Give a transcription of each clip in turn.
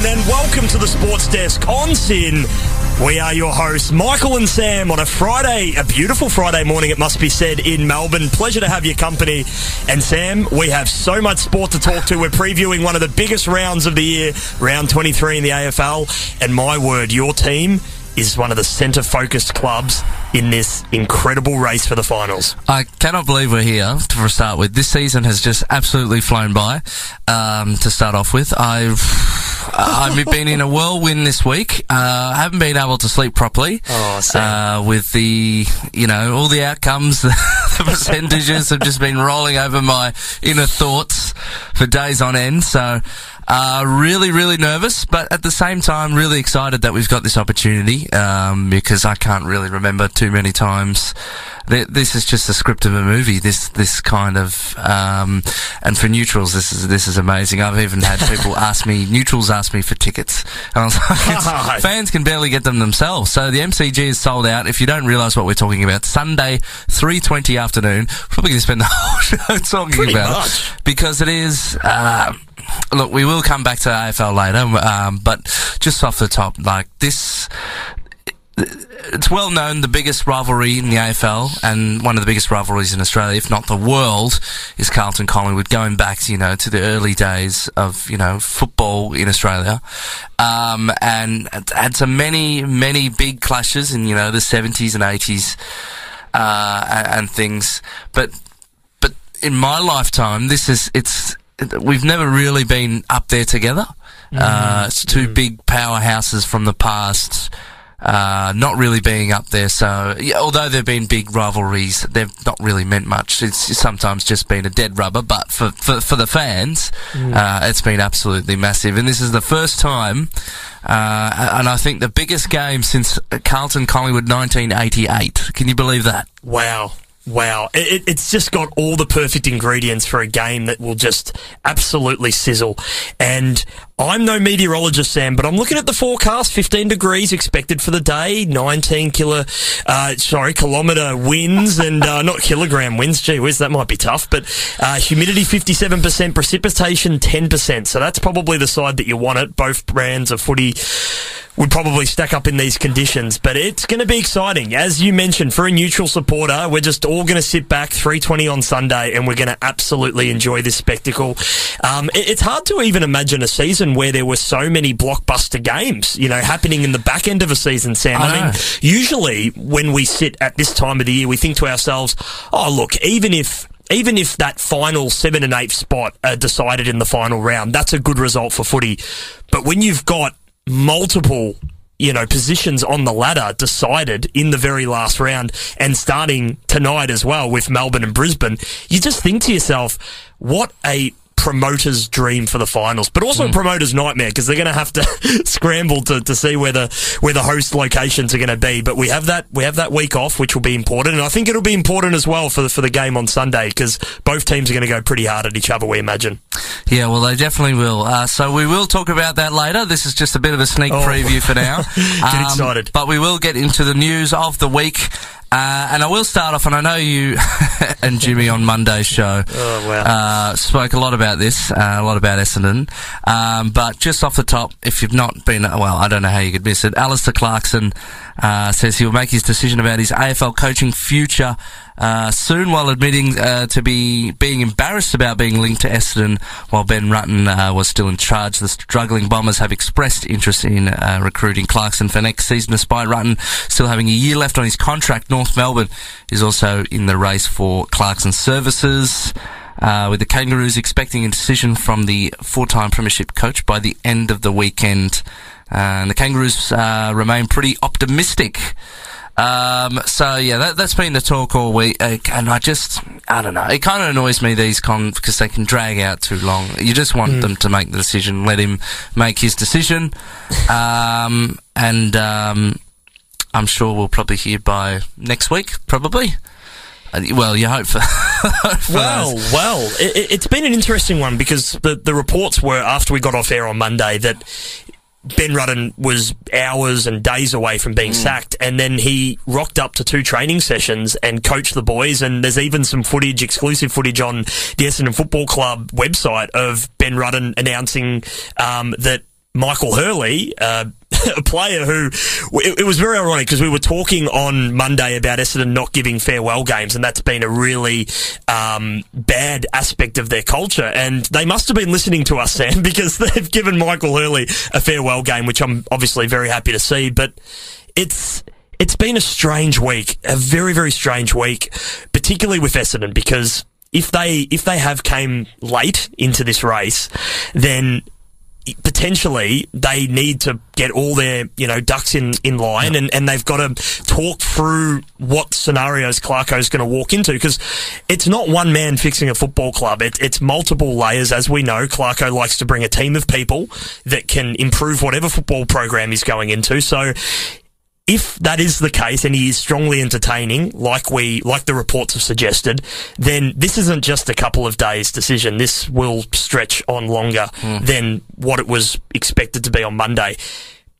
afternoon and welcome to the Sports Desk on SYN. We are your hosts, Michael and Sam, on a Friday, a beautiful Friday morning, it must be said, in Melbourne. Pleasure to have your company. And Sam, we have so much sport to talk to. We're previewing one of the biggest rounds of the year, round 23 in the AFL. And my word, your team is one of the centre focused clubs in this incredible race for the finals. I cannot believe we're here to start with. This season has just absolutely flown by. Um, to start off with, I've I've been in a whirlwind this week. Uh, I haven't been able to sleep properly. Oh. Uh, with the you know all the outcomes, the, the percentages have just been rolling over my inner thoughts for days on end. So. Uh, really, really nervous, but at the same time, really excited that we've got this opportunity um, because I can't really remember too many times. Th- This is just the script of a movie. This this kind of um, and for neutrals, this is this is amazing. I've even had people ask me neutrals ask me for tickets, and I was like, fans can barely get them themselves. So the MCG is sold out. If you don't realise what we're talking about, Sunday three twenty afternoon, probably going to spend the whole show talking Pretty about much. it because it is. Uh, look, we will come back to AFL later, um, but just off the top, like this, it's well known the biggest rivalry in the AFL and one of the biggest rivalries in Australia, if not the world, is Carlton Collingwood. Going back, you know, to the early days of you know football in Australia, um, and had some many many big clashes in you know the seventies and eighties uh, and, and things, but but in my lifetime, this is it's we've never really been up there together. Uh, it's two big powerhouses from the past. Uh, not really being up there, so yeah, although there've been big rivalries, they've not really meant much. It's sometimes just been a dead rubber, but for for, for the fans, uh, it's been absolutely massive. And this is the first time, uh, and I think the biggest game since Carlton Collingwood 1988. Can you believe that? Wow. Wow. It, it- it's just got all the perfect ingredients for a game that will just absolutely sizzle. And I'm no meteorologist, Sam, but I'm looking at the forecast. 15 degrees expected for the day, 19 kilo, uh, sorry, kilometre winds and, uh, not kilogram winds. Gee whiz, that might be tough. But, uh, humidity 57%, precipitation 10%. So that's probably the side that you want it. Both brands of footy would probably stack up in these conditions, but it's going to be exciting. As you mentioned, for a neutral supporter, we're just all going to sit back 320 on Sunday and we're going to absolutely enjoy this spectacle. Um, it- it's hard to even imagine a season where there were so many blockbuster games, you know, happening in the back end of a season, Sam. I I, mean, usually when we sit at this time of the year, we think to ourselves, oh, look, even if even if that final seven and eight spot are decided in the final round, that's a good result for footy. But when you've got multiple, you know, positions on the ladder decided in the very last round and starting tonight as well with Melbourne and Brisbane, you just think to yourself, what a promoter's dream for the finals, but also a promoter's nightmare because they're going to have to scramble to, to see where the where the host locations are going to be. But we have that we have that week off, which will be important, and I think it'll be important as well for the for the game on Sunday because both teams are going to go pretty hard at each other. We imagine. Yeah, well, they definitely will. Uh, so we will talk about that later. This is just a bit of a sneak Oh. preview for now. Um, Get excited. But we will get into the news of the week. Uh, and I will start off, and I know you and Jimmy on Monday's show Oh, wow. uh, spoke a lot about this, uh, a lot about Essendon. Um, but just off the top, if you've not been, well, I don't know how you could miss it. Alastair Clarkson uh, says he will make his decision about his AFL coaching future uh, soon, while admitting uh, to be being embarrassed about being linked to Essendon while Ben Rutten uh, was still in charge. The struggling Bombers have expressed interest in uh, recruiting Clarkson for next season, despite Rutten still having a year left on his contract. North Melbourne is also in the race for Clarkson's services. Uh, with the Kangaroos expecting a decision from the four-time premiership coach by the end of the weekend. Uh, and the Kangaroos uh, remain pretty optimistic. Um, so yeah, that, that's been the talk all week, uh, and I just, I don't know, it kind of annoys me these con because they can drag out too long. You just want them to make the decision, let him make his decision, um, and um, I'm sure we'll probably hear by next week, probably. Uh, well, you hope for. for Well, us. well, it, it's been an interesting one because the, the reports were after we got off air on Monday that Ben Rutten was hours and days away from being sacked, and then he rocked up to two training sessions and coached the boys. And there's even some footage, exclusive footage on the Essendon Football Club website of Ben Rutten announcing um, that Michael Hurley, uh, a player who it, it was very ironic because we were talking on Monday about Essendon not giving farewell games, and that's been a really um, bad aspect of their culture. And they must have been listening to us, Sam, because they've given Michael Hurley a farewell game, which I'm obviously very happy to see. But it's it's been a strange week, a very very strange week, particularly with Essendon because if they if they have came late into this race, then potentially they need to get all their you know ducks in in line and, and they've got to talk through what scenarios Clarko's going to walk into because it's not one man fixing a football club. It, it's multiple layers. As we know Clarko likes to bring a team of people that can improve whatever football program he's going into. So if that is the case and he is strongly entertaining, like we, like the reports have suggested, then this isn't just a couple of days decision. This will stretch on longer mm. than what it was expected to be on Monday.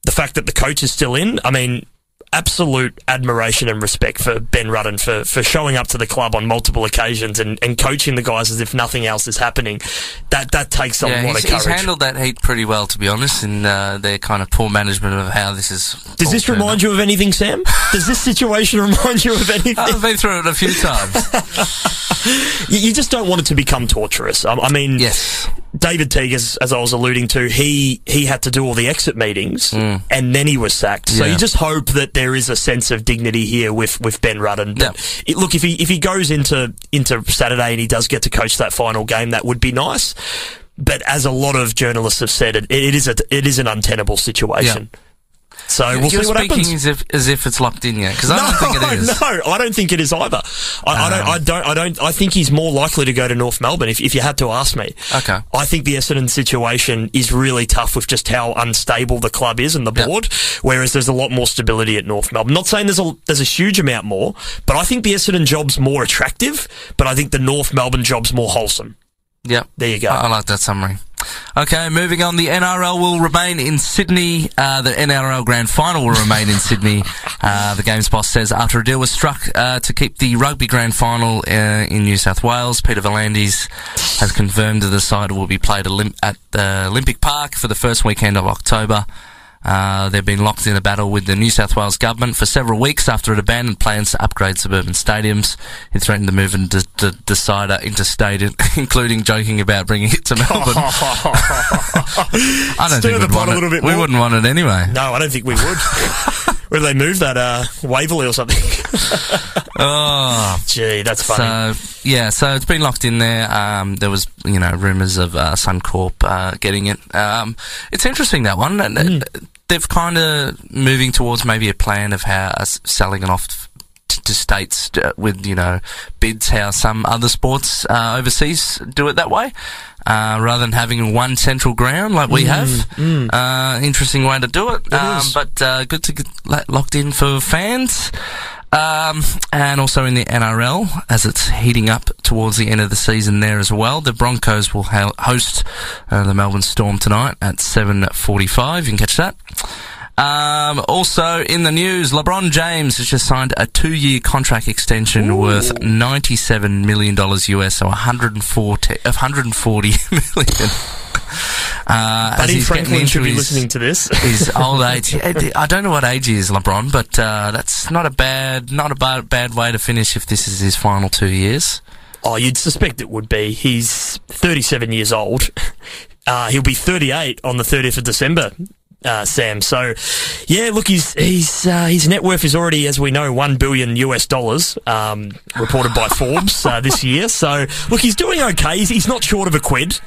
The fact that the coach is still in, I mean, absolute admiration and respect for Ben Rutten for, for showing up to the club on multiple occasions and, and coaching the guys as if nothing else is happening. That that takes a yeah, lot of courage. He's handled that heat pretty well, to be honest, in uh, their kind of poor management of how this is. Does this remind up. you of anything, Sam? Does this situation remind you of anything? I've been through it a few times. you, just don't want it to become torturous. I, I mean, yes. David Teague, as, as, I was alluding to, he he had to do all the exit meetings mm. and then he was sacked. So yeah. you just hope that there is a sense of dignity here with, with Ben Rutten. But it, look, if he if he goes into into Saturday and he does get to coach that final game, that would be nice. But as a lot of journalists have said, it, it is a it is an untenable situation. So we'll You're see what speaking happens. As if, as if it's locked in yet, because I no, don't think it is. No, I don't think it is either. I, um, I, don't. I don't. I don't. I think he's more likely to go to North Melbourne. If, if you had to ask me, okay. I think the Essendon situation is really tough with just how unstable the club is and the board. Yep. Whereas there's a lot more stability at North Melbourne. Not saying there's a there's a huge amount more, but I think the Essendon job's more attractive. But I think the North Melbourne job's more wholesome. Yep. There you go. I, I like that summary. Okay, moving on. The NRL will remain in Sydney. Uh, the NRL Grand Final will remain in Sydney. Uh, the Games boss says after a deal was struck uh, to keep the Rugby Grand Final uh, in New South Wales, Peter V'landys has confirmed that the side will be played at the Olympic Park for the first weekend of October. Uh, they've been locked in a battle with the New South Wales government for several weeks after it abandoned plans to upgrade suburban stadiums. It threatened to move and de- decider interstate, including joking about bringing it to Melbourne. I don't Stir think we'd want it. we wouldn't want it anyway. No, I don't think we would. Where they move that? Uh, Waverley or something? oh, gee, that's funny. So yeah, so it's been locked in there. Um, there was you know rumours of uh, Suncorp uh, getting it. Um, it's interesting that one. Mm they've kind of moving towards maybe a plan of how uh, selling it off to states uh, with you know bids how some other sports uh, overseas do it that way uh, rather than having one central ground like we mm, have. mm. Uh, interesting way to do it, it um, but uh, good to get locked in for fans um, and also in the NRL, as it's heating up towards the end of the season there as well, the Broncos will ha- host uh, the Melbourne Storm tonight at 7.45. You can catch that. Um, also in the news, LeBron James has just signed a two-year contract extension Ooh. worth $97 million US, so 140, 140 million. Uh, Buddy Franklin should be his, listening to this. his old age. I don't know what age he is, LeBron, but uh, that's not a bad, not a bad, bad way to finish if this is his final two years. Oh, you'd suspect it would be. He's 37 years old. Uh, he'll be 38 on the 30th of December. Uh, Sam. So, yeah, look, his his uh, his net worth is already, as we know, one billion US dollars, um, reported by Forbes uh, this year. So, look, he's doing okay. He's, he's not short of a quid.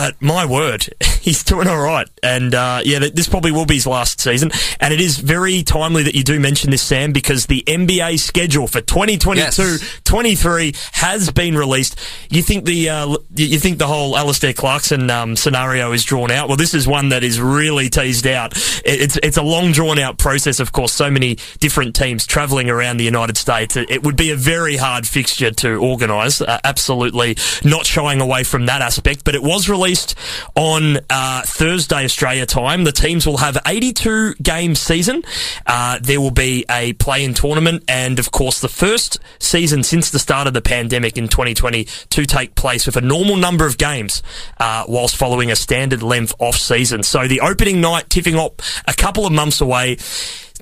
But my word, he's doing all right. And uh, yeah, this probably will be his last season. And it is very timely that you do mention this, Sam, because the NBA schedule for 2022-23 yes. has been released. You think the uh, you think the whole Alastair Clarkson um, scenario is drawn out? Well, this is one that is really teased out. It's it's a long drawn out process. Of course, so many different teams travelling around the United States. It would be a very hard fixture to organise. Uh, absolutely not shying away from that aspect. But it was released on uh, Thursday Australia time. The teams will have 82 game season. Uh, there will be a play-in tournament, and of course, the first season since the start of the pandemic in 2020 to take place with a normal number of games, uh, whilst following a standard length off season. So the opening night tipping up a couple of months away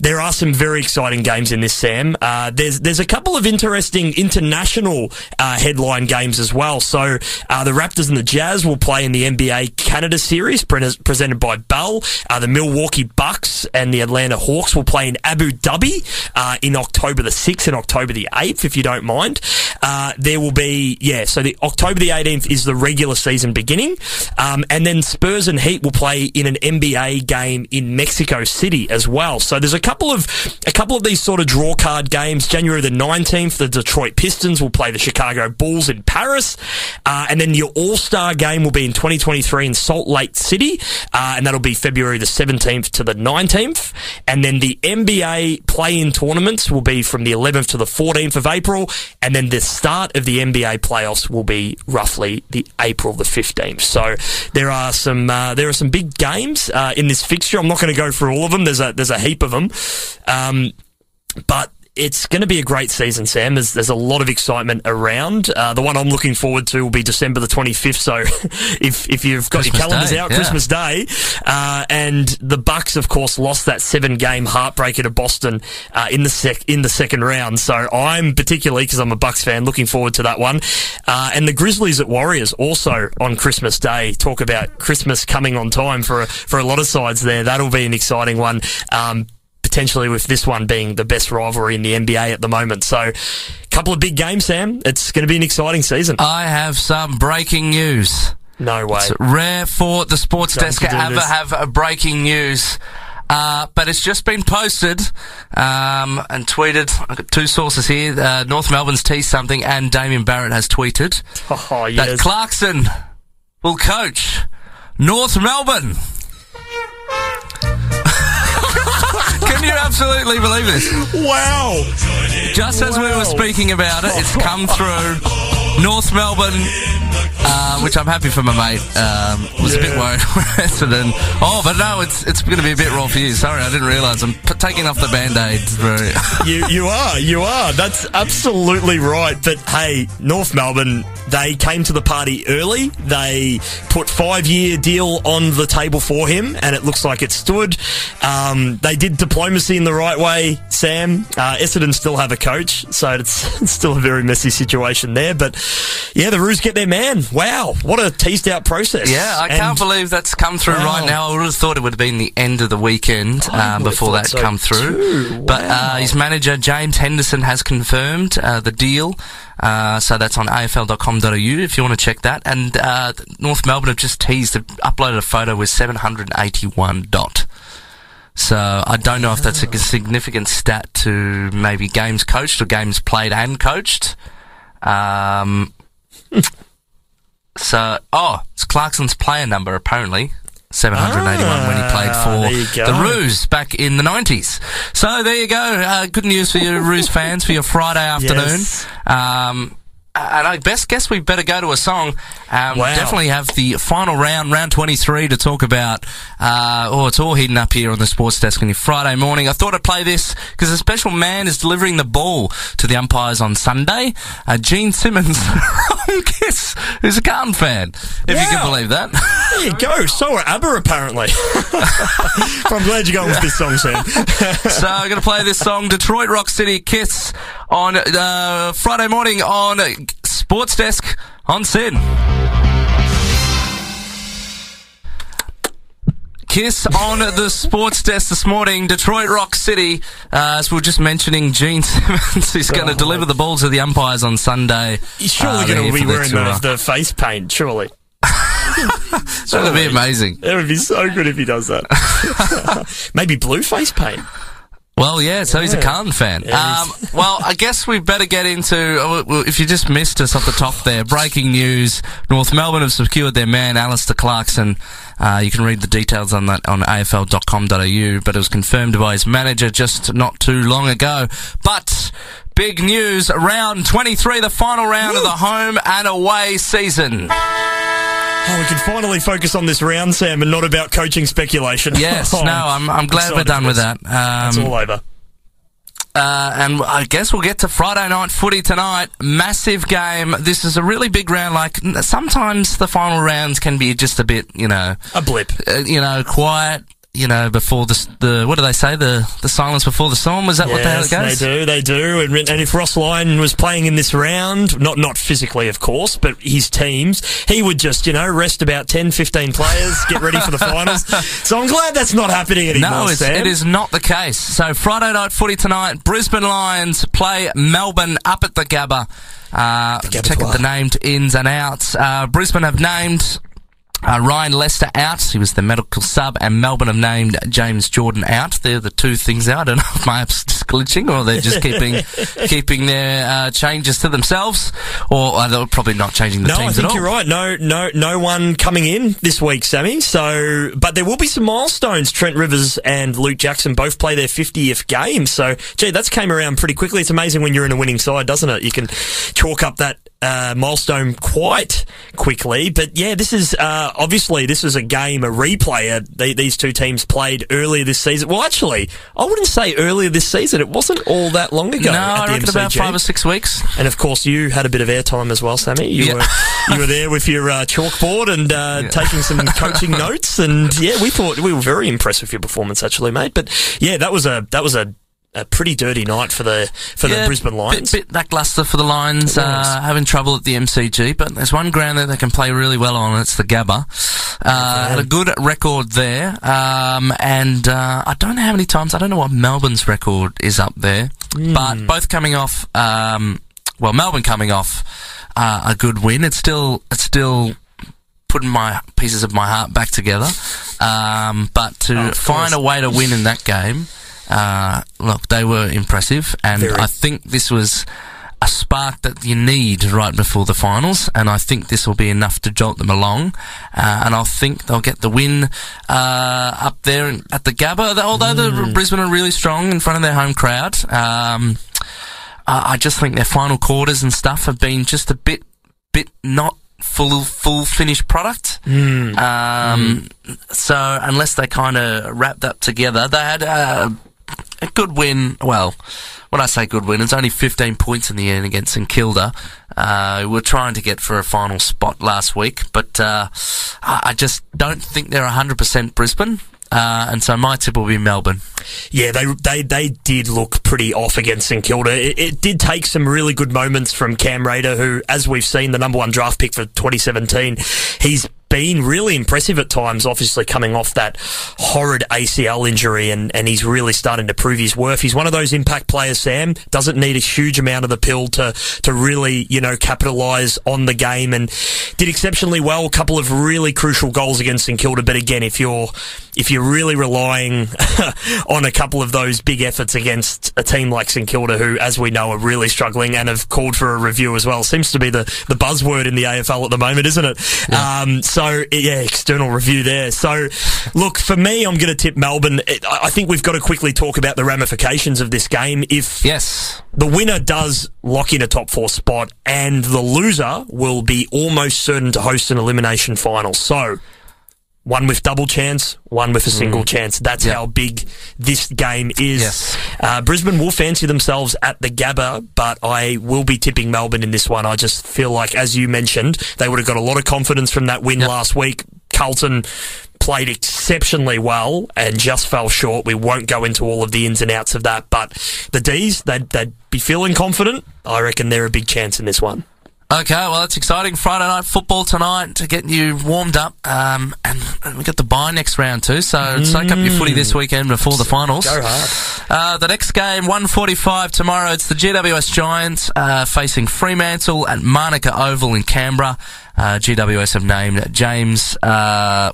there are some very exciting games in this, Sam. Uh, there's there's a couple of interesting international uh, headline games as well. So uh, the Raptors and the Jazz will play in the NBA Canada Series pre- presented by Bell. Uh, the Milwaukee Bucks and the Atlanta Hawks will play in Abu Dhabi uh, in October the 6th and October the 8th, if you don't mind. Uh, there will be, yeah, so the October the 18th is the regular season beginning. Um, and then Spurs and Heat will play in an NBA game in Mexico City as well. So there's a couple of a couple of these sort of draw card games. January the 19th, the Detroit Pistons will play the Chicago Bulls in Paris. Uh, and then your All Star game will be in 2023 in Salt Lake City. Uh, and that'll be February the 17th to the 19th. And then the NBA play in tournaments will be from the 11th to the 14th of April. And then the start of the NBA playoffs will be roughly the April the 15th. So there are some, uh, there are some big games, uh, in this fixture. I'm not going to go through all of them. There's a, there's a heap of them. Um, but it's going to be a great season, Sam. There's, there's a lot of excitement around. Uh, the one I'm looking forward to will be December the 25th. So if, if you've got Christmas your calendars Day, out, yeah. Christmas Day, uh, and the Bucks, of course, lost that seven game heartbreaker to Boston, uh, in the sec, in the second round. So I'm particularly, because I'm a Bucks fan, looking forward to that one. Uh, and the Grizzlies at Warriors also on Christmas Day. Talk about Christmas coming on time for a, for a lot of sides there. That'll be an exciting one. Um, potentially with this one being the best rivalry in the NBA at the moment. So, a couple of big games, Sam. It's going to be an exciting season. I have some breaking news. No way. It's rare for the sports Going desk to ever this. have a breaking news. Uh, but it's just been posted um, and tweeted. I've got two sources here. Uh, North Melbourne's teased something, and Damien Barrett has tweeted Oh, that. Clarkson will coach North Melbourne. Absolutely believe this? wow. Just as we were speaking about it, it's come through. North Melbourne, uh, which I'm happy for my mate. Um, was a bit worried for Essendon. Oh, but no, it's it's going to be a bit raw for you. Sorry, I didn't realise. I'm p- taking off the band-aids. Very. you you are you are that's absolutely right but hey north melbourne they came to the party early they put five year deal on the table for him and it looks like it stood um, they did diplomacy in the right way sam uh, essendon still have a coach so it's, it's still a very messy situation there but yeah the roos get their man wow what a teased out process Yeah, I And- can't believe that's come through Wow. right now. I would have thought it would have been the end of the weekend uh, before that so come through. too. But uh, his manager James Henderson has confirmed uh, the deal. Uh, so that's on afl.com.au if you want to check that. And uh, North Melbourne have just teased, uploaded a photo with 781 dot. So I don't know if that's a significant stat to maybe games coached or games played and coached. Um, so, oh, it's Clarkson's player number apparently. 781 when he played Ah, for you go. the Roos back in the 90s. So there you go. Uh, good news for your Roos fans for your Friday afternoon. Yes. Um, and I best guess we better go to a song. Um, Wow. Definitely have the final round, round 23, to talk about. Uh, oh, it's all heating up here on the sports desk on your Friday morning. I thought I'd play this because a special man is delivering the ball to the umpires on Sunday. Uh, Gene Simmons from Kiss, who's a Carlton fan, if you can believe that. There you go. So are ABBA, apparently. I'm glad you're going with this song, Sam. so I'm going to play this song, Detroit Rock City Kiss, on uh, Friday morning on Sports Desk on SYN. Kiss on the sports desk this morning, Detroit Rock City. Uh, as we are just mentioning, Gene Simmons is going to Oh, deliver the ball to the umpires on Sunday. He's surely Uh, going to be wearing the, the face paint, surely. That would be amazing. That would be so good if he does that. Maybe blue face paint. Well, yeah, so he's a. Carlton fan. Um, well, I guess we better get into, uh, if you just missed us off the top there, breaking news. North Melbourne have secured their man, Alastair Clarkson. Uh, you can read the details on that on afl.com.au, but it was confirmed by his manager just not too long ago. But, big news, round 23, the final round of the home and away season. Oh, we can finally focus on this round, Sam, and not about coaching speculation. Yes, Oh, no, I'm, I'm glad we're done with that. It's Um, all over. Uh, and I guess we'll get to Friday night footy tonight. Massive game. This is a really big round. Like sometimes the final rounds can be just a bit, you know, A blip. uh, you know, quiet. You know, before the the what do they say? The the silence before the storm. Was that what the hell it Yes, goes? they do, they do. And, and if Ross Lyon was playing in this round, not not physically, of course, but his teams, he would just, you know, rest about 10, 15 players, get ready for the finals. So I'm glad that's not happening anymore, No, it's, it is not the case. So Friday night footy tonight, Brisbane Lions play Melbourne up at the Gabba. Uh, Gabba out the named ins and outs. Uh, Brisbane have named uh, Ryan Lester out. He was the medical sub, and Melbourne have named James Jordan out. They're the two things there. I don't know if my app's just glitching or they're just keeping keeping their uh, changes to themselves, or uh, they're probably not changing the No, I teams think at all. you're right. No, no, no one coming in this week, Sammy. So, but there will be some milestones. Trent Rivers and Luke Jackson both play their 50th game. So, gee, that's came around pretty quickly. It's amazing when you're in a winning side, doesn't it? You can chalk up that uh, milestone quite quickly. But yeah, this is uh, obviously this is a game, a replay. Uh, they, these two teams played earlier this season. Well, actually, I wouldn't say earlier this season. It wasn't all that long ago. No, at I the reckon about five or six weeks. And of course, you had a bit of airtime as well, Sammy. You Yeah. were you were there with your uh, chalkboard and uh, taking some coaching notes. And yeah, we thought we were very impressed with your performance, actually, mate. But yeah, that was a that was a, a pretty dirty night for the for the Brisbane Lions. Bit, bit lackluster for the Lions, uh, having trouble at the MCG, but there's one ground that they can play really well on, and it's the Gabba. Uh, had a good record there, um, and uh, I don't know how many times, I don't know what Melbourne's record is up there, Hmm. but both coming off, um, well, Melbourne coming off uh, a good win. It's still, it's still putting my pieces of my heart back together. Um, but to Oh, find course. a way to win in that game, uh, look, they were impressive, and Very. I think this was a spark that you need right before the finals, and I think this will be enough to jolt them along, uh, and I think they'll get the win uh, up there at the Gabba. Although Mm. the Brisbane are really strong in front of their home crowd, um, I I just think their final quarters and stuff have been just a bit, bit not full, full finished product. Mm. Um, so unless they kind of wrapped up together, they had a, a good win. Well, when I say good win, it's only 15 points in the end against St Kilda. Uh, we were trying to get for a final spot last week, but uh, I I just don't think they're 100% Brisbane. Uh, and so my tip will be Melbourne. Yeah, they they they did look pretty off against St Kilda. It, it did take some really good moments from Cam Rayner, who, as we've seen, the number one draft pick for 2017. He's been really impressive at times, obviously coming off that horrid ACL injury, and, and he's really starting to prove his worth. He's one of those impact players, Sam, doesn't need a huge amount of the pill to, to really, you know, capitalise on the game, and did exceptionally well. A couple of really crucial goals against St Kilda, but again, if you're, if you're really relying on a couple of those big efforts against a team like St Kilda, who, as we know, are really struggling and have called for a review as well. Seems to be the, the buzzword in the AFL at the moment, isn't it? Um, so, yeah, external review there. So, look, for me, I'm going to tip Melbourne. I I think we've got to quickly talk about the ramifications of this game. If Yes. the winner does lock in a top four spot and the loser will be almost certain to host an elimination final. So, one with double chance, one with a single chance. That's Yeah. how big this game is. Yes. Uh, Brisbane will fancy themselves at the Gabba, but I will be tipping Melbourne in this one. I just feel like, as you mentioned, they would have got a lot of confidence from that win Yep. last week. Carlton played exceptionally well and just fell short. We won't go into all of the ins and outs of that, but the D's, they'd, they'd be feeling confident. I reckon they're a big chance in this one. Okay, well, it's exciting. Friday night football tonight to get you warmed up. Um, and, and we got the bye next round too, so soak up your footy this weekend before the finals. Go hard. Uh, the next game, 1.45 tomorrow, it's the GWS Giants uh, facing Fremantle at Manuka Oval in Canberra. Uh, GWS have named James... Uh,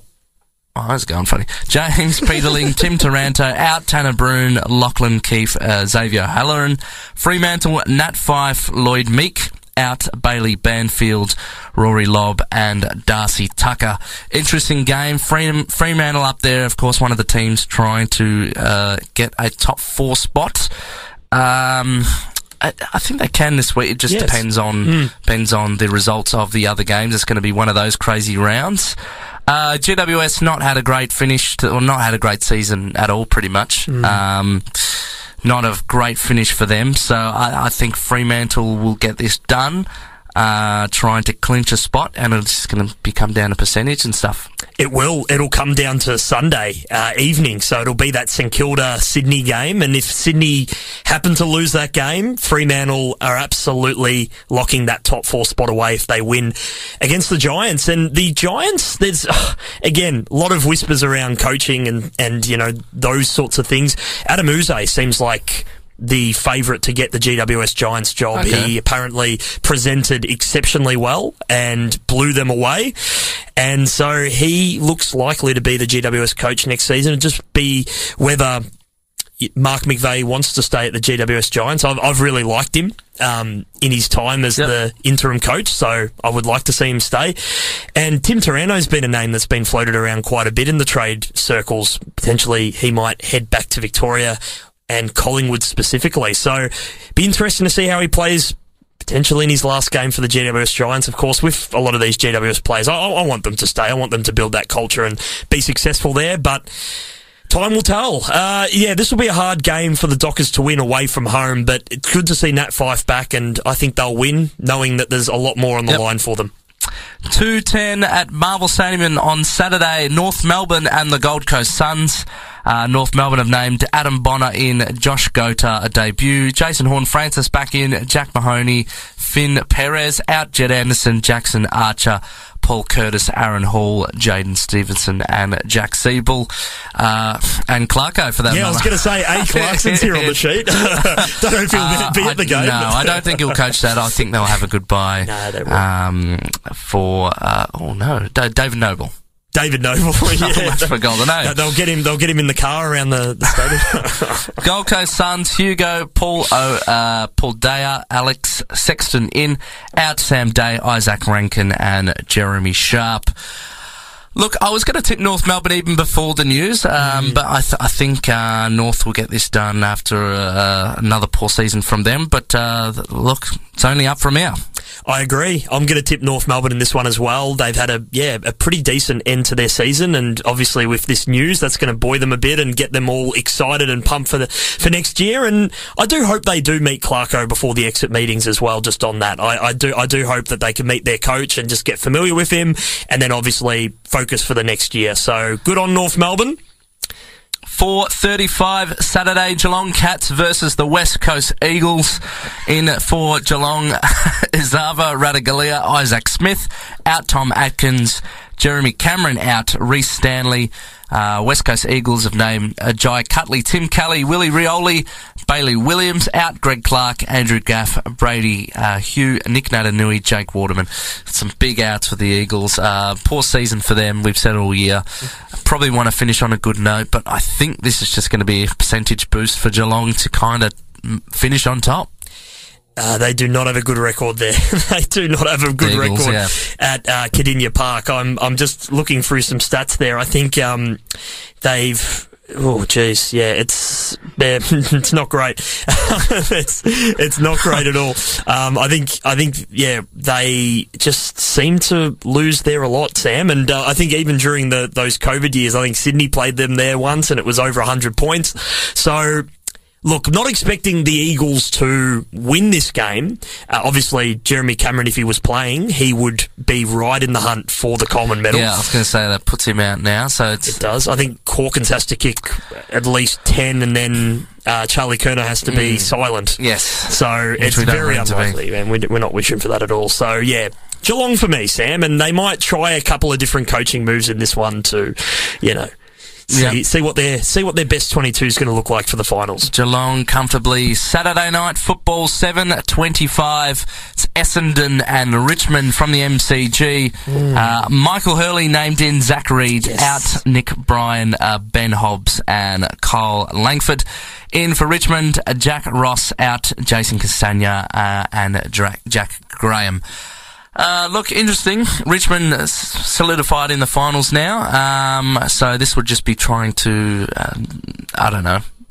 Oh, that's going funny. James Peatling, Tim Taranto, out Tanner Bruhn, Lachlan Keeffe, uh, Xavier Halloran, Fremantle, Nat Fyfe, Lloyd Meek, out Bailey Banfield, Rory Lobb, and Darcy Tucker. Interesting game. Freem- Fremantle up there, of course, one of the teams trying to uh, get a top four spot. Um, I, I think they can this week. It just Yes. depends on depends on the results of the other games. It's going to be one of those crazy rounds. Uh, GWS not had a great finish, to, or not had a great season at all, pretty much. Um, not a great finish for them. So I, I think Fremantle will get this done, uh, trying to clinch a spot, and it's going to become down to percentage and stuff. It will. It'll come down to Sunday uh, evening, so it'll be that St Kilda Sydney game. And if Sydney happen to lose that game, Fremantle are absolutely locking that top four spot away if they win against the Giants. And the Giants, there's again a lot of whispers around coaching and and you know those sorts of things. Adam Uze seems like the favourite to get the GWS Giants job. Okay. He apparently presented exceptionally well and blew them away. And so he looks likely to be the GWS coach next season. It'd just be whether Mark McVeigh wants to stay at the GWS Giants. I've, I've really liked him um, in his time as Yep. the interim coach, so I would like to see him stay. And Tim Taranto's been a name that's been floated around quite a bit in the trade circles. Potentially, he might head back to Victoria and Collingwood specifically. So, be interesting to see how he plays potentially in his last game for the GWS Giants. Of course, with a lot of these GWS players, I, I want them to stay. I want them to build that culture and be successful there. But time will tell. Uh, yeah, this will be a hard game for the Dockers to win away from home. But it's good to see Nat Fyfe back, and I think they'll win, knowing that there's a lot more on the Yep. line for them. 210 at Marvel Stadium on Saturday, North Melbourne and the Gold Coast Suns. Uh, North Melbourne have named Adam Bonner in, Josh Goater a debut, Jason Horne-Francis back in, Jack Mahony, Finn Perez out, Jed Anderson, Jackson Archer, Paul Curtis, Aaron Hall, Jaidyn Stephenson, and Jack Siebel, uh, and Clarko for that Yeah, I was going to say, A. Clarkson's here on the sheet. Don't he'll Uh, be at the game. No, I don't think he'll coach that. I think they'll have a goodbye No, they won't. um, for, uh, oh no, Da- David Noble. David Noble. yeah. much for Golden Age. They'll get him. They'll get him in the car around the, the stadium. Gold Coast Suns, Hugo, Paul o, uh, Paul Daya, Alex Sexton in, out Sam Day, Isaac Rankine, and Jeremy Sharp. Look, I was going to tip North Melbourne even before the news, um, but I, th- I think uh, North will get this done after uh, another poor season from them. But uh, look, it's only up from here. I agree. I'm going to tip North Melbourne in this one as well. They've had a yeah a pretty decent end to their season, and obviously with this news, that's going to buoy them a bit and get them all excited and pumped for the for next year. And I do hope they do meet Clarko before the exit meetings as well. Just on that, I, I do I do hope that they can meet their coach and just get familiar with him, and then obviously focus for the next year. So good on North Melbourne. 4.35 Saturday, Geelong Cats versus the West Coast Eagles. In for Geelong, Esava Ratugolea, Isaac Smith, out Tom Atkins, Jeremy Cameron out, Rhys Stanley. Uh, West Coast Eagles have named uh, Jai Cutley, Tim Kelly, Willie Rioli, Bailey Williams, out Greg Clark, Andrew Gaff, Brady uh, Hugh, Nic Naitanui, Jake Waterman. Some big outs for the Eagles. Uh, poor season for them. We've said all year. Probably want to finish on a good note, but I think this is just going to be a percentage boost for Geelong to kind of finish on top. Uh, they do not have a good record there. they do not have a good Eagles, record yeah. at uh, Kardinia Park. I'm I'm just looking through some stats there. I think um, they've. Oh jeez, yeah, it's yeah, it's not great. it's it's not great at all. Um, I think I think yeah, they just seem to lose there a lot, Sam. And uh, I think even during the those COVID years, I think Sydney played them there once, and it was over hundred points. So Look, not expecting the Eagles to win this game. Uh, obviously, Jeremy Cameron, if he was playing, he would be right in the hunt for the Coleman medal. Yeah, I was going to say that puts him out now. So It does. I think Hawkins has to kick at least 10, and then uh, Charlie Curnow has to be silent. yes. So it's very want him to be. unlikely, man. We're, we're not wishing for that at all. So, yeah. Geelong for me, Sam, and they might try a couple of different coaching moves in this one to, you know, see, Yeah. see what their see what their best twenty two is going to look like for the finals. Geelong comfortably Saturday night football 7:25. It's Essendon and Richmond from the MCG. Uh, Michael Hurley named in Zach Reid Yes. out. Nick Bryan, uh, Ben Hobbs, and Kyle Langford. In for Richmond, uh, Jack Ross out. Jason Castagna uh, and Dra- Jack Graham. Uh, look, interesting. Richmond solidified in the finals now, um, so this would just be trying to, um, I don't know,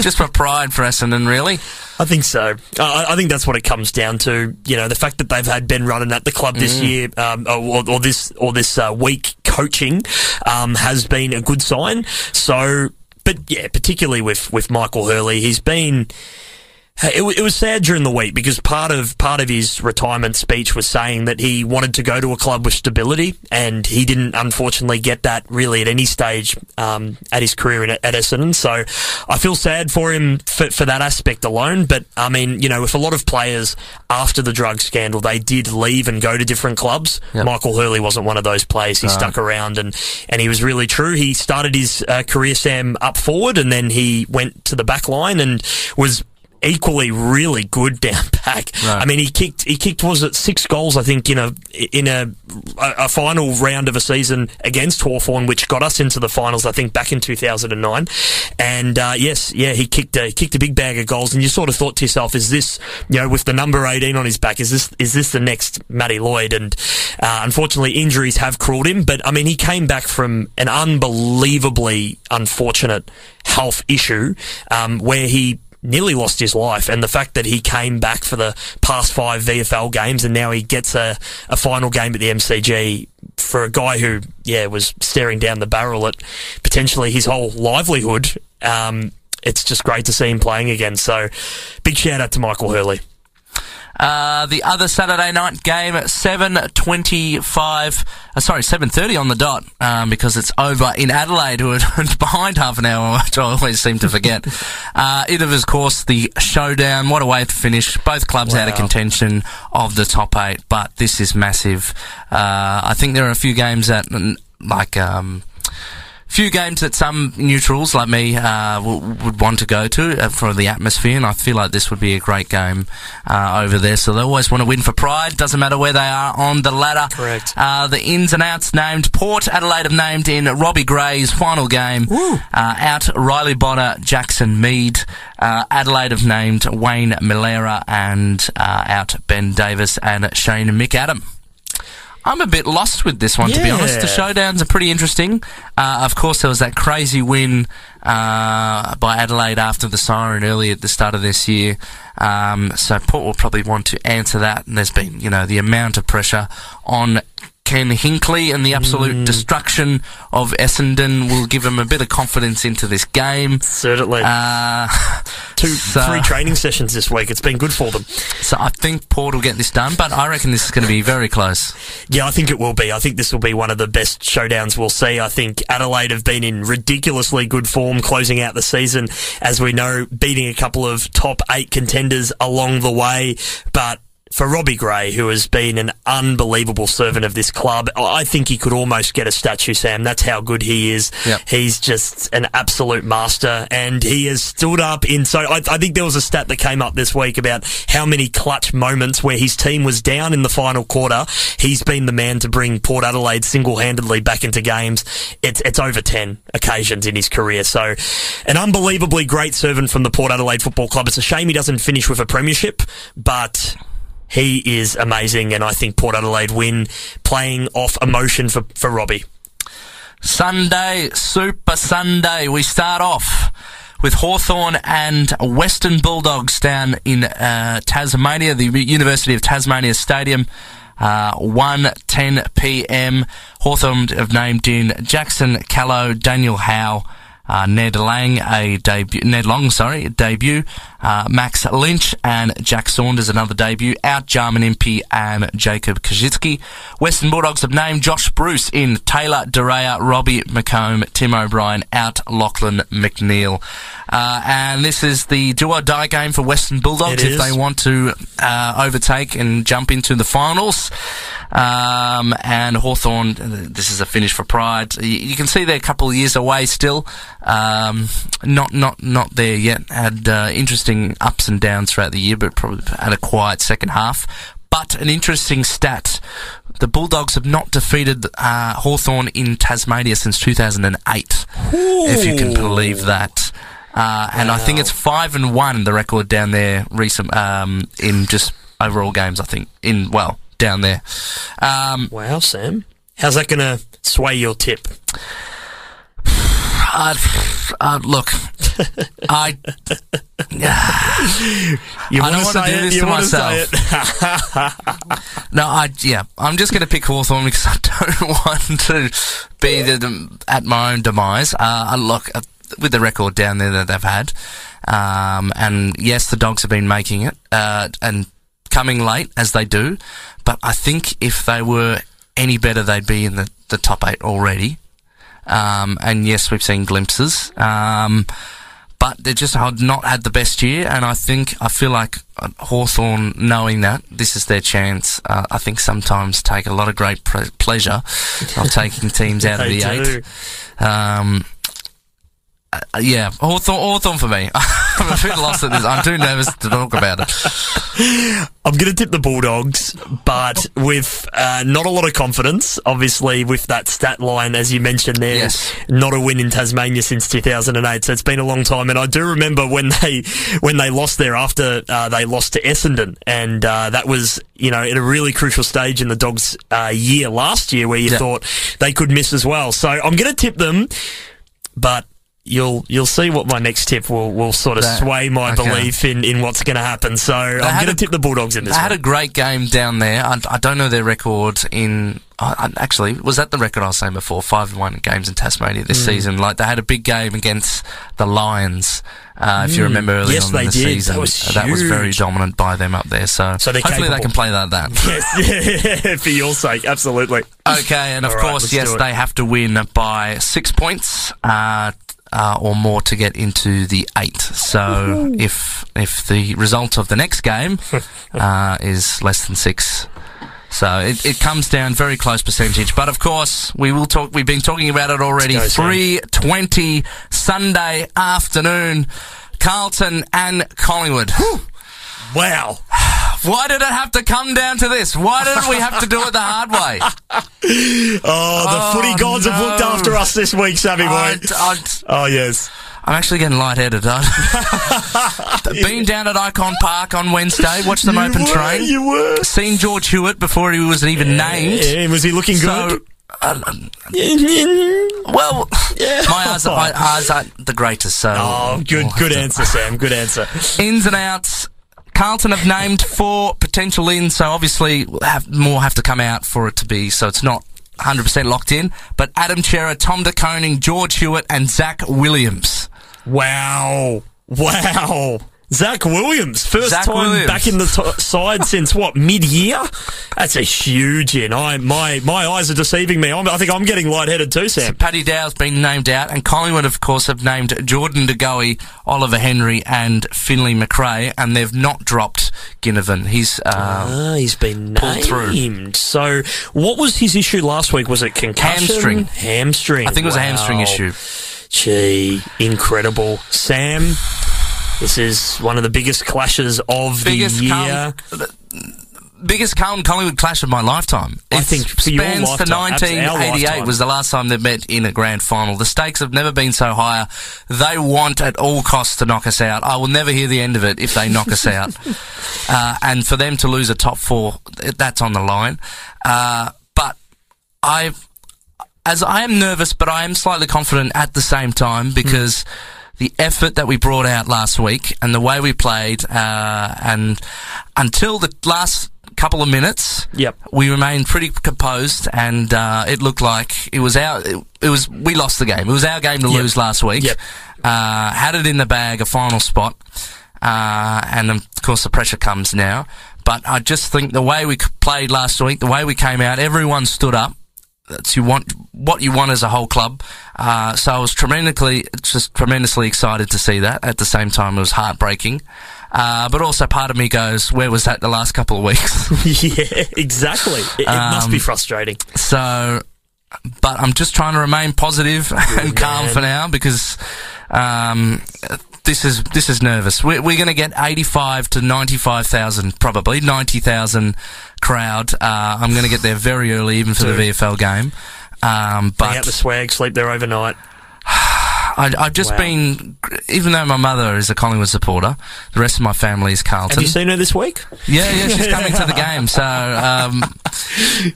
just for pride for Essendon, really. I think so. I, I think that's what it comes down to. You know, the fact that they've had Ben Rutten at the club this year, um, or, or this or this uh, week coaching, um, has been a good sign. So, but yeah, particularly with with Michael Hurley, he's been. It, it was sad during the week because part of part of his retirement speech was saying that he wanted to go to a club with stability, and he didn't unfortunately get that really at any stage um, at his career in, at Essendon. So I feel sad for him for, for that aspect alone. But I mean, you know, with a lot of players after the drug scandal, they did leave and go to different clubs. Yep. Michael Hurley wasn't one of those players. He stuck around and and he was really true. He started his uh, career Sam up forward, and then he went to the back line and was equally really good down back. Right. I mean, he kicked he kicked was it six goals I think in a in a a, final round of a season against Hawthorn, which got us into the finals I think back in 2009. And uh, yes, yeah, he kicked a kicked a big bag of goals, and you sort of thought to yourself, is this you know with the number 18 on his back, is this is this the next Matty Lloyd? And uh, unfortunately, injuries have cruelled him. But I mean, he came back from an unbelievably unfortunate health issue um, where he nearly lost his life. And the fact that he came back for the past five VFL games and now he gets a, a final game at the MCG for a guy who, yeah, was staring down the barrel at potentially his whole livelihood. Um, it's just great to see him playing again. So big shout out to Michael Hurley. Uh, the other Saturday night game at 7.25, uh, sorry, 7.30 on the dot, um, because it's over in Adelaide, who are behind half an hour, which I always seem to forget. uh, it of course, the showdown. What a way to finish. Both clubs out of contention of the top eight, but this is massive. Uh, I think there are a few games that, like, um, few games that some neutrals like me uh, w- would want to go to uh, for the atmosphere, and I feel like this would be a great game uh, over there. So they always want to win for pride. Doesn't matter where they are on the ladder. Correct. Uh, the ins and outs named Port Adelaide have named in Robbie Gray's final game. Uh, out Riley Bonner, Jackson Mead. Uh, Adelaide have named Wayne Milera and uh, out Ben Davis and Shane McAdam. I'm a bit lost with this one, to be honest. The showdowns are pretty interesting. Uh, of course, there was that crazy win uh, by Adelaide after the siren early at the start of this year. Um, so Port will probably want to answer that. And there's been, you know, the amount of pressure on Ken Hinkley and the absolute Mm. destruction of Essendon will give him a bit of confidence into this game. Certainly. Uh, Two, so- three training sessions this week. It's been good for them. so I think Port will get this done, but I reckon this is going to be very close. Yeah, I think it will be. I think this will be one of the best showdowns we'll see. I think Adelaide have been in ridiculously good form closing out the season, as we know, beating a couple of top eight contenders along the way. But for Robbie Gray, who has been an unbelievable servant of this club, I think he could almost get a statue, Sam. That's how good he is. Yep. He's just an absolute master, and he has stood up in. So I, I think there was a stat that came up this week about how many clutch moments where his team was down in the final quarter. He's been the man to bring Port Adelaide single-handedly back into games. It's it's over ten occasions in his career. So an unbelievably great servant from the Port Adelaide Football Club. It's a shame he doesn't finish with a premiership, but. He is amazing, and I think Port Adelaide win playing off emotion for, for Robbie. Sunday, Super Sunday. We start off with Hawthorn and Western Bulldogs down in uh, Tasmania, the University of Tasmania Stadium. Uh, 1.10 p.m. Hawthorn have named in Jackson Callow, Daniel Howe, uh, Ned Lang, a debut, Ned Long, sorry, debut, uh, Max Lynch and Jack Saunders, another debut, out Jarman Impey and Jacob Kaczynski. Western Bulldogs have named Josh Bruce in, Taylor Duryea, Robbie McComb, Tim O'Brien, out Lachlan McNeil. Uh, and this is the do or die game for Western Bulldogs if they want to uh, overtake and jump into the finals. Um, and Hawthorn, this is a finish for pride. You, you can see they're a couple of years away still. Um, not not not there yet. Had uh, interesting ups and downs throughout the year, but probably had a quiet second half. But an interesting stat. The Bulldogs have not defeated uh, Hawthorn in Tasmania since 2008, if you can believe that. Uh, and I think it's five and one the record down there recent um, in just overall games. I think in well down there. Um, Wow, Sam. How's that going to sway your tip? I'd, I'd look, I You I don't wanna say do this to myself. say it? no, I yeah, I'm just going to pick Hawthorn because I don't want to be the, at my own demise. Uh, look, uh, with the record down there that they've had, um, and yes, the dogs have been making it uh, and coming late as they do, but I think if they were any better, they'd be in the, the top eight already. Um, and yes, we've seen glimpses. Um, but they just had not had the best year, and I think I feel like uh, Hawthorn, knowing that this is their chance, uh, I think sometimes take a lot of great pre- pleasure of taking teams out of the do. eight. Um, uh, yeah, Hawthorn, Hawthorn for me. I'm a bit lost at this. I'm too nervous to talk about it. I'm going to tip the Bulldogs, but with uh, not a lot of confidence. Obviously, with that stat line, as you mentioned there, Yes. not a win in Tasmania since 2008. So it's been a long time. And I do remember when they when they lost there after uh, they lost to Essendon, and uh, that was you know at a really crucial stage in the Dogs' uh, year last year, where you Yeah. thought they could miss as well. So I'm going to tip them, but. You'll you'll see what my next tip will, will sort of That- sway my okay. belief in, in what's going to happen. So I'm had going to tip the Bulldogs in this They one. had a great game down there. I, I don't know their record in. I, I, actually, was that the record I was saying before? Five one games in Tasmania Hmm. this season. Like they had a big game against the Lions. Uh, if you remember early Hmm. Yes, on they in the did. That season, was that was very dominant by them up there. So, So hopefully they can play like that. Yes, for your sake, absolutely. Okay, and of right, course, yes, they have to win by six points uh, uh, or more to get into the eight. So if if the result of the next game uh, is less than six. So it, it comes down very close percentage, but of course we will talk. We've been talking about it already. Let's go, Sam. Three twenty Sunday afternoon, Carlton and Collingwood. Wow. Why did it have to come down to this? Why did we have to do it the hard way? Oh, the Oh, footy gods have looked after us this week, Sammy boy. I, I, oh, yes. I'm actually getting lightheaded. Been down at Ikon Park on Wednesday, watched them open were, train, You were. seen George Hewett before he was even named. Yeah, was he looking So, good? oh, well, Yeah. my eyes, are, my eyes aren't the greatest. So, Oh, good, good answer, Sam. Good answer. Ins and outs. Carlton have named four potential in, so obviously have, more have to come out for it to be. So it's not 100% locked in. But Adam Cerra, Tom De Koning, George Hewett, and Zac Williams. Wow. Wow. Zac Williams, first Zac time Williams. back in the t- side since what mid year? That's a huge in. I my my eyes are deceiving me. I'm, I think I'm getting lightheaded too, Sam. Paddy Dow's been named out, and Collingwood, of course, have named Jordan De Goey, Oliver Henry, and Finlay Macrae, and they've not dropped Ginnivan. He's uh, Ah, he's been Pulled through. named. So, what was his issue last week? Was it concussion? Hamstring. Hamstring. I think it was a hamstring issue. Gee, incredible, Sam. This is one of the biggest clashes of Biggest the year. Carl- biggest Carlton Collingwood clash of my lifetime. I It think for your spans to lifetime, abs- our 1988 was the last time they met in a grand final. The stakes have never been so higher. They want at all costs to knock us out. I will never hear the end of it if they knock us out. Uh, and for them to lose a top four, that's on the line. Uh, but I, as I am nervous, but I am slightly confident at the same time because the effort that we brought out last week and the way we played, uh, and until the last couple of minutes, Yep. we remained pretty composed, and uh, it looked like it was our. It, it was we lost the game. It was our game to Yep. lose last week. Yep. Uh, had it in the bag, a final spot, uh, and of course the pressure comes now. But I just think the way we played last week, the way we came out, everyone stood up. That's you want what you want as a whole club. Uh, so I was tremendously, just tremendously excited to see that. At the same time, it was heartbreaking. Uh, but also part of me goes, where was that the last couple of weeks? yeah, exactly. It, it must be Um, frustrating. So, but I'm just trying to remain positive and calm for now because um, this is this is nervous. We're, we're going to get 85 to 95,000, probably 90,000 crowd. Uh, I'm going to get there very early, even for the VFL game. Um, Bring out the swag, sleep there overnight. I, I've just Wow. been, even though my mother is a Collingwood supporter, the rest of my family is Carlton. Have you seen her this week? Yeah, yeah, she's coming to the game. So, um,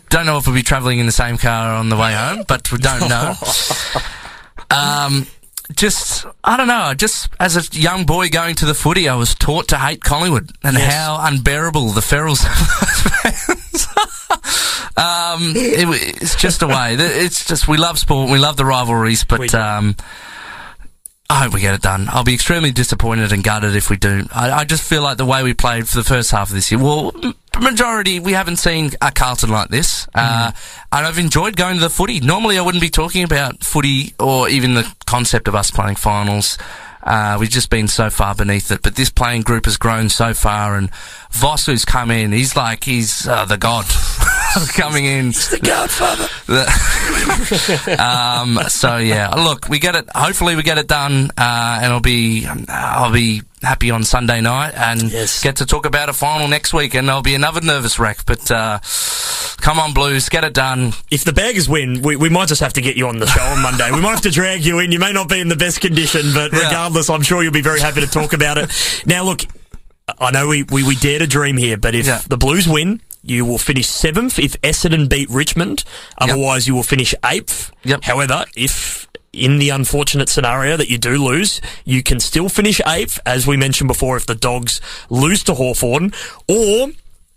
don't know if we'll be travelling in the same car on the way home, but we don't know. Um, just, I don't know, just as a young boy going to the footy, I was taught to hate Collingwood and Yes. how unbearable the ferals um, it, it's just a way. It's just, we love sport, we love the rivalries, but, um, I hope we get it done. I'll be extremely disappointed and gutted if we do. I, I just feel like the way we played for the first half of this year, well, majority, we haven't seen a Carlton like this. Uh, and I've enjoyed going to the footy. Normally I wouldn't be talking about footy or even the concept of us playing finals. Uh, we've just been so far beneath it, but this playing group has grown so far and Voss who's come in, he's like, he's uh, the god coming in. The Godfather. um, so yeah, look, we get it. Hopefully, we get it done, uh, and I'll be, I'll be happy on Sunday night and Yes. get to talk about a final next week. And there'll be another nervous wreck. But uh, come on, Blues, get it done. If the Baggers win, we, we might just have to get you on the show on Monday. We might have to drag you in. You may not be in the best condition, but Yeah. regardless, I'm sure you'll be very happy to talk about it. Now, look, I know we, we, we dare to dream here, but if Yeah. the Blues win, you will finish seventh if Essendon beat Richmond. Otherwise, you will finish eighth. Yep. However, if in the unfortunate scenario that you do lose, you can still finish eighth, as we mentioned before, if the Dogs lose to Hawthorn, or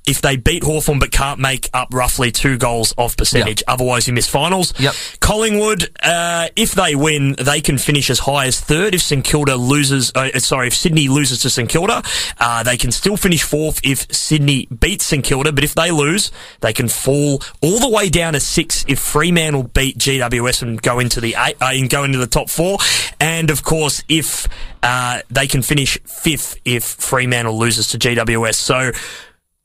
if they beat Hawthorn but can't make up roughly two goals of percentage. Otherwise, you miss finals. Yep. Collingwood, uh, if they win, they can finish as high as third. If St Kilda loses, uh, sorry, if Sydney loses to St Kilda, uh, they can still finish fourth if Sydney beats St Kilda. But if they lose, they can fall all the way down to six if Fremantle beat GWS and go into the eight, uh, and go into the top four. And of course, if uh, they can finish fifth if Fremantle loses to GWS. So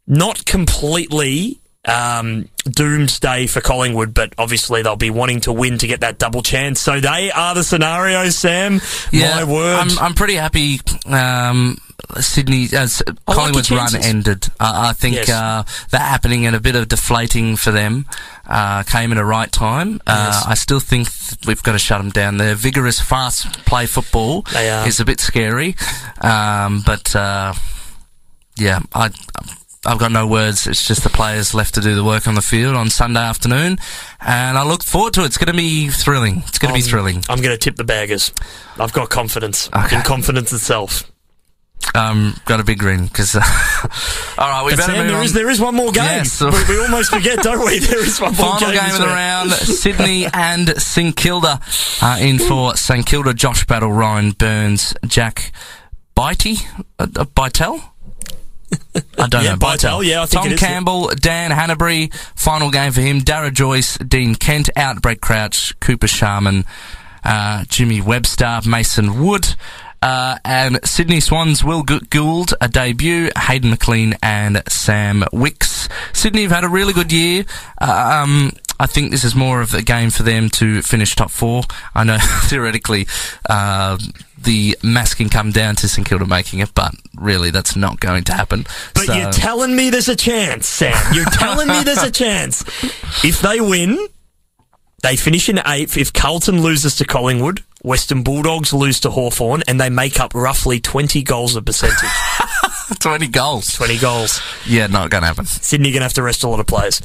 not completely um, doomsday for Collingwood, but obviously they'll be wanting to win to get that double chance. So they are the scenario, Sam. My word. I'm, I'm pretty happy. Um, Sydney, as your Collingwood's run ended. I I think Yes. uh, that happening and a bit of deflating for them uh, came at a right time. Uh, Yes. I still think th- we've got to shut them down. Their vigorous, fast play football is a bit scary, um, but uh, yeah, I. I've got no words. It's just the players left to do the work on the field on Sunday afternoon, and I look forward to it. It's going to be thrilling. It's going to be thrilling. I'm going to tip the baggers. I've got confidence Okay. in confidence itself. Um, got a big grin because. all right, we But better move there on. is there is one more game. Yes. we, we almost forget, don't we? There is one more game. game of the round: Sydney and St Kilda are in for St Kilda. Josh Battle, Ryan Byrnes, Jack Bitey, uh, uh, Bytel. I don't Yeah, know. Bytel, yeah, I think Tom. Campbell, Dan Hannebery. Final game for him. Darragh Joyce, Dean Kent out. Brett Crouch, Cooper Sharman, uh, Jimmy Webster, Mason Wood. Uh, and Sydney Swans, Will Gould, a debut, Hayden McLean and Sam Wicks. Sydney have had a really good year. Uh, um, I think this is more of a game for them to finish top four. I know theoretically uh, the mass can come down to St Kilda making it, but really that's not going to happen. But So- you're telling me there's a chance, Sam. You're telling me there's a chance. If they win, they finish in eighth. If Carlton loses to Collingwood, Western Bulldogs lose to Hawthorn, and they make up roughly 20 goals of percentage. 20 goals. 20 goals. Yeah, not going to happen. Sydney going to have to rest a lot of players.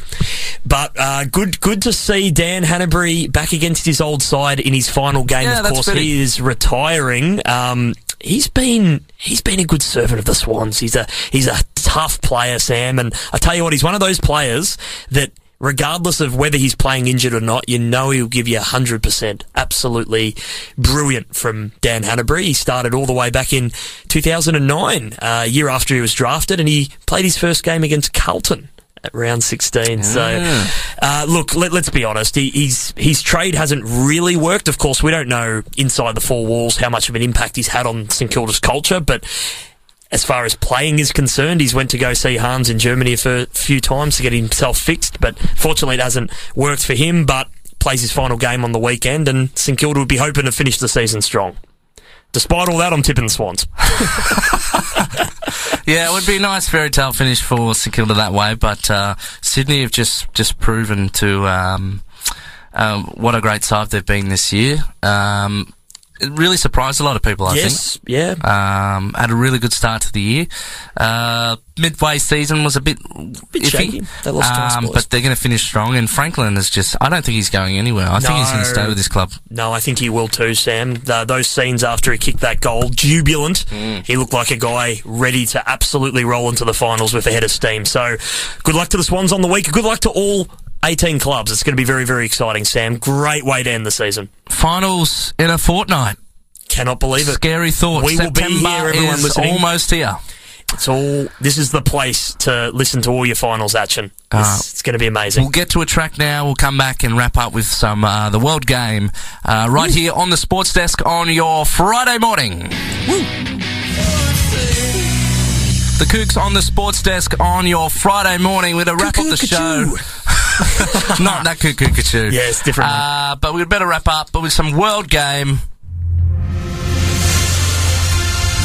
But uh, good good to see Dan Hannebery back against his old side in his final game. Yeah, of course, pretty. he is retiring. Um, he's been he's been a good servant of the Swans. He's a he's a tough player, Sam. And I tell you what, he's one of those players that. Regardless of whether he's playing injured or not, you know he'll give you 100%. Absolutely brilliant from Dan Hannebery. He started all the way back in 2009, uh, a year after he was drafted, and he played his first game against Carlton at round 16. So, uh, look, let, let's be honest. He, he's his trade hasn't really worked. Of course, we don't know inside the four walls how much of an impact he's had on St Kilda's culture, but as far as playing is concerned, he's went to go see Hans in Germany a few times to get himself fixed, but fortunately it hasn't worked for him. But plays his final game on the weekend, and St Kilda would be hoping to finish the season strong. Despite all that, I'm tipping the Swans. Yeah, it would be a nice fairy tale finish for St Kilda that way, but uh, Sydney have just, just proven to um, um, what a great side they've been this year. Um, it really surprised a lot of people. I yes, yeah. Um, had a really good start to the year. Uh, midway season was a bit, Bit iffy, shaky. They lost um, but they're going to finish strong. And Franklin is just, I don't think he's going anywhere. I think he's going to stay with this club. No, I think he will too, Sam. The, those scenes after he kicked that goal, jubilant. Mm. He looked like a guy ready to absolutely roll into the finals with a head of steam. So, good luck to the Swans on the week. Good luck to all 18 clubs. It's going to be very, very exciting, Sam. Great way to end the season. Finals in a fortnight. Cannot believe it. Scary thought. We will be here, everyone is listening. almost here. It's all. This is the place to listen to all your finals action. Uh, It's, it's going to be amazing. We'll get to a track now. We'll come back and wrap up with some uh, the World Game uh, right here on the Sports Desk on your Friday morning. The Kooks on the Sports Desk on your Friday morning with a wrap up the show. Not that cuckoo Yeah, it's different. Uh, but we'd better wrap up, but with some World Game.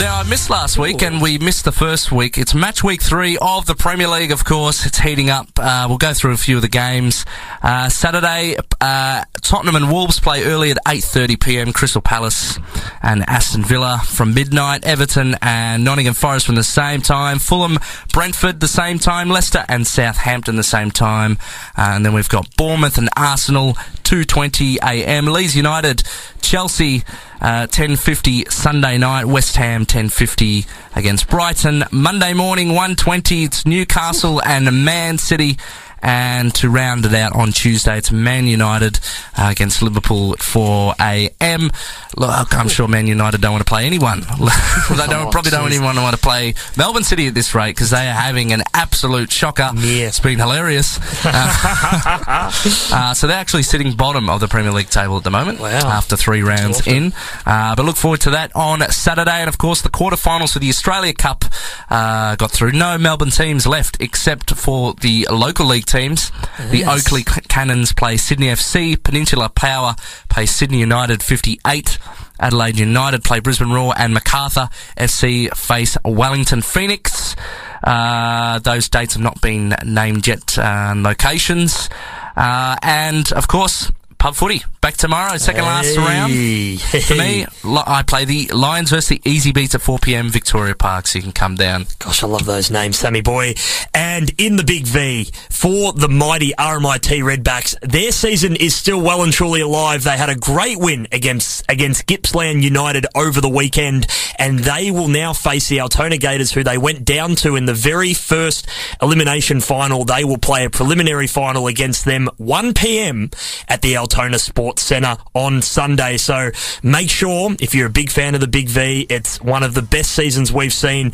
Now, I missed last week and we missed the first week. It's match week three of the Premier League, of course. It's heating up. Uh, we'll go through a few of the games. Uh, Saturday, uh, Tottenham and Wolves play early at 8.30pm. Crystal Palace and Aston Villa from midnight. Everton and Nottingham Forest from the same time. Fulham, Brentford the same time. Leicester and Southampton the same time. Uh, and then we've got Bournemouth and Arsenal, 2.20am. Leeds United, Chelsea, uh, 10.50 Sunday night. West Ham, 10.50 against Brighton. Monday morning, 1.20, it's Newcastle and Man City. And to round it out on Tuesday, it's Man United uh, against Liverpool at 4 a.m. Look, I'm sure Man United don't want to play anyone. they don't, probably don't even want to play Melbourne City at this rate because they are having an absolute shocker. Yeah. It's been hilarious. Uh, uh, so they're actually sitting bottom of the Premier League table at the moment Wow. after three rounds awesome. in. Uh, but look forward to that on Saturday. And of course, the quarterfinals for the Australia Cup uh, got through. No Melbourne teams left except for the local league teams. The Oakleigh Cannons play Sydney FC. Peninsula Power play Sydney United 58. Adelaide United play Brisbane Roar and Macarthur FC face Wellington Phoenix. Uh, those dates have not been named yet. Uh, locations. Uh, and of course, pub footy back tomorrow, second last round. Hey. For me, I play the Lions versus the Easy Beats at 4 p.m. Victoria Park, so you can come down. Gosh, I love those names, Sammy boy. And in the Big V, for the mighty RMIT Redbacks, their season is still well and truly alive. They had a great win against against Gippsland United over the weekend, and they will now face the Altona Gators, who they went down to in the very first elimination final. They will play a preliminary final against them 1 p.m. at the Altona Sports Centre on Sunday. So make sure, if you're a big fan of the Big V, it's one of the best seasons we've seen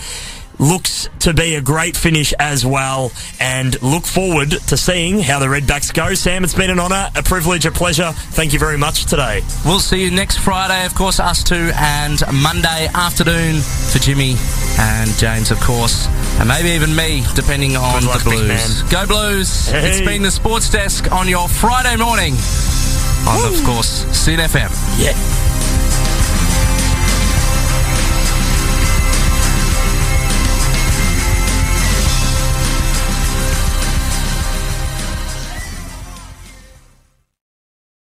looks to be a great finish as well and look forward to seeing how the Redbacks go. Sam, it's been an honour, a privilege, a pleasure. Thank you very much today. We'll see you next Friday, of course, us two, and Monday afternoon for Jimmy and James, of course, and maybe even me, depending on luck, the Blues. Go Blues! Hey. It's been the Sports Desk on your Friday morning on, of course, SYN FM. Yeah.